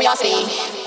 curiosity.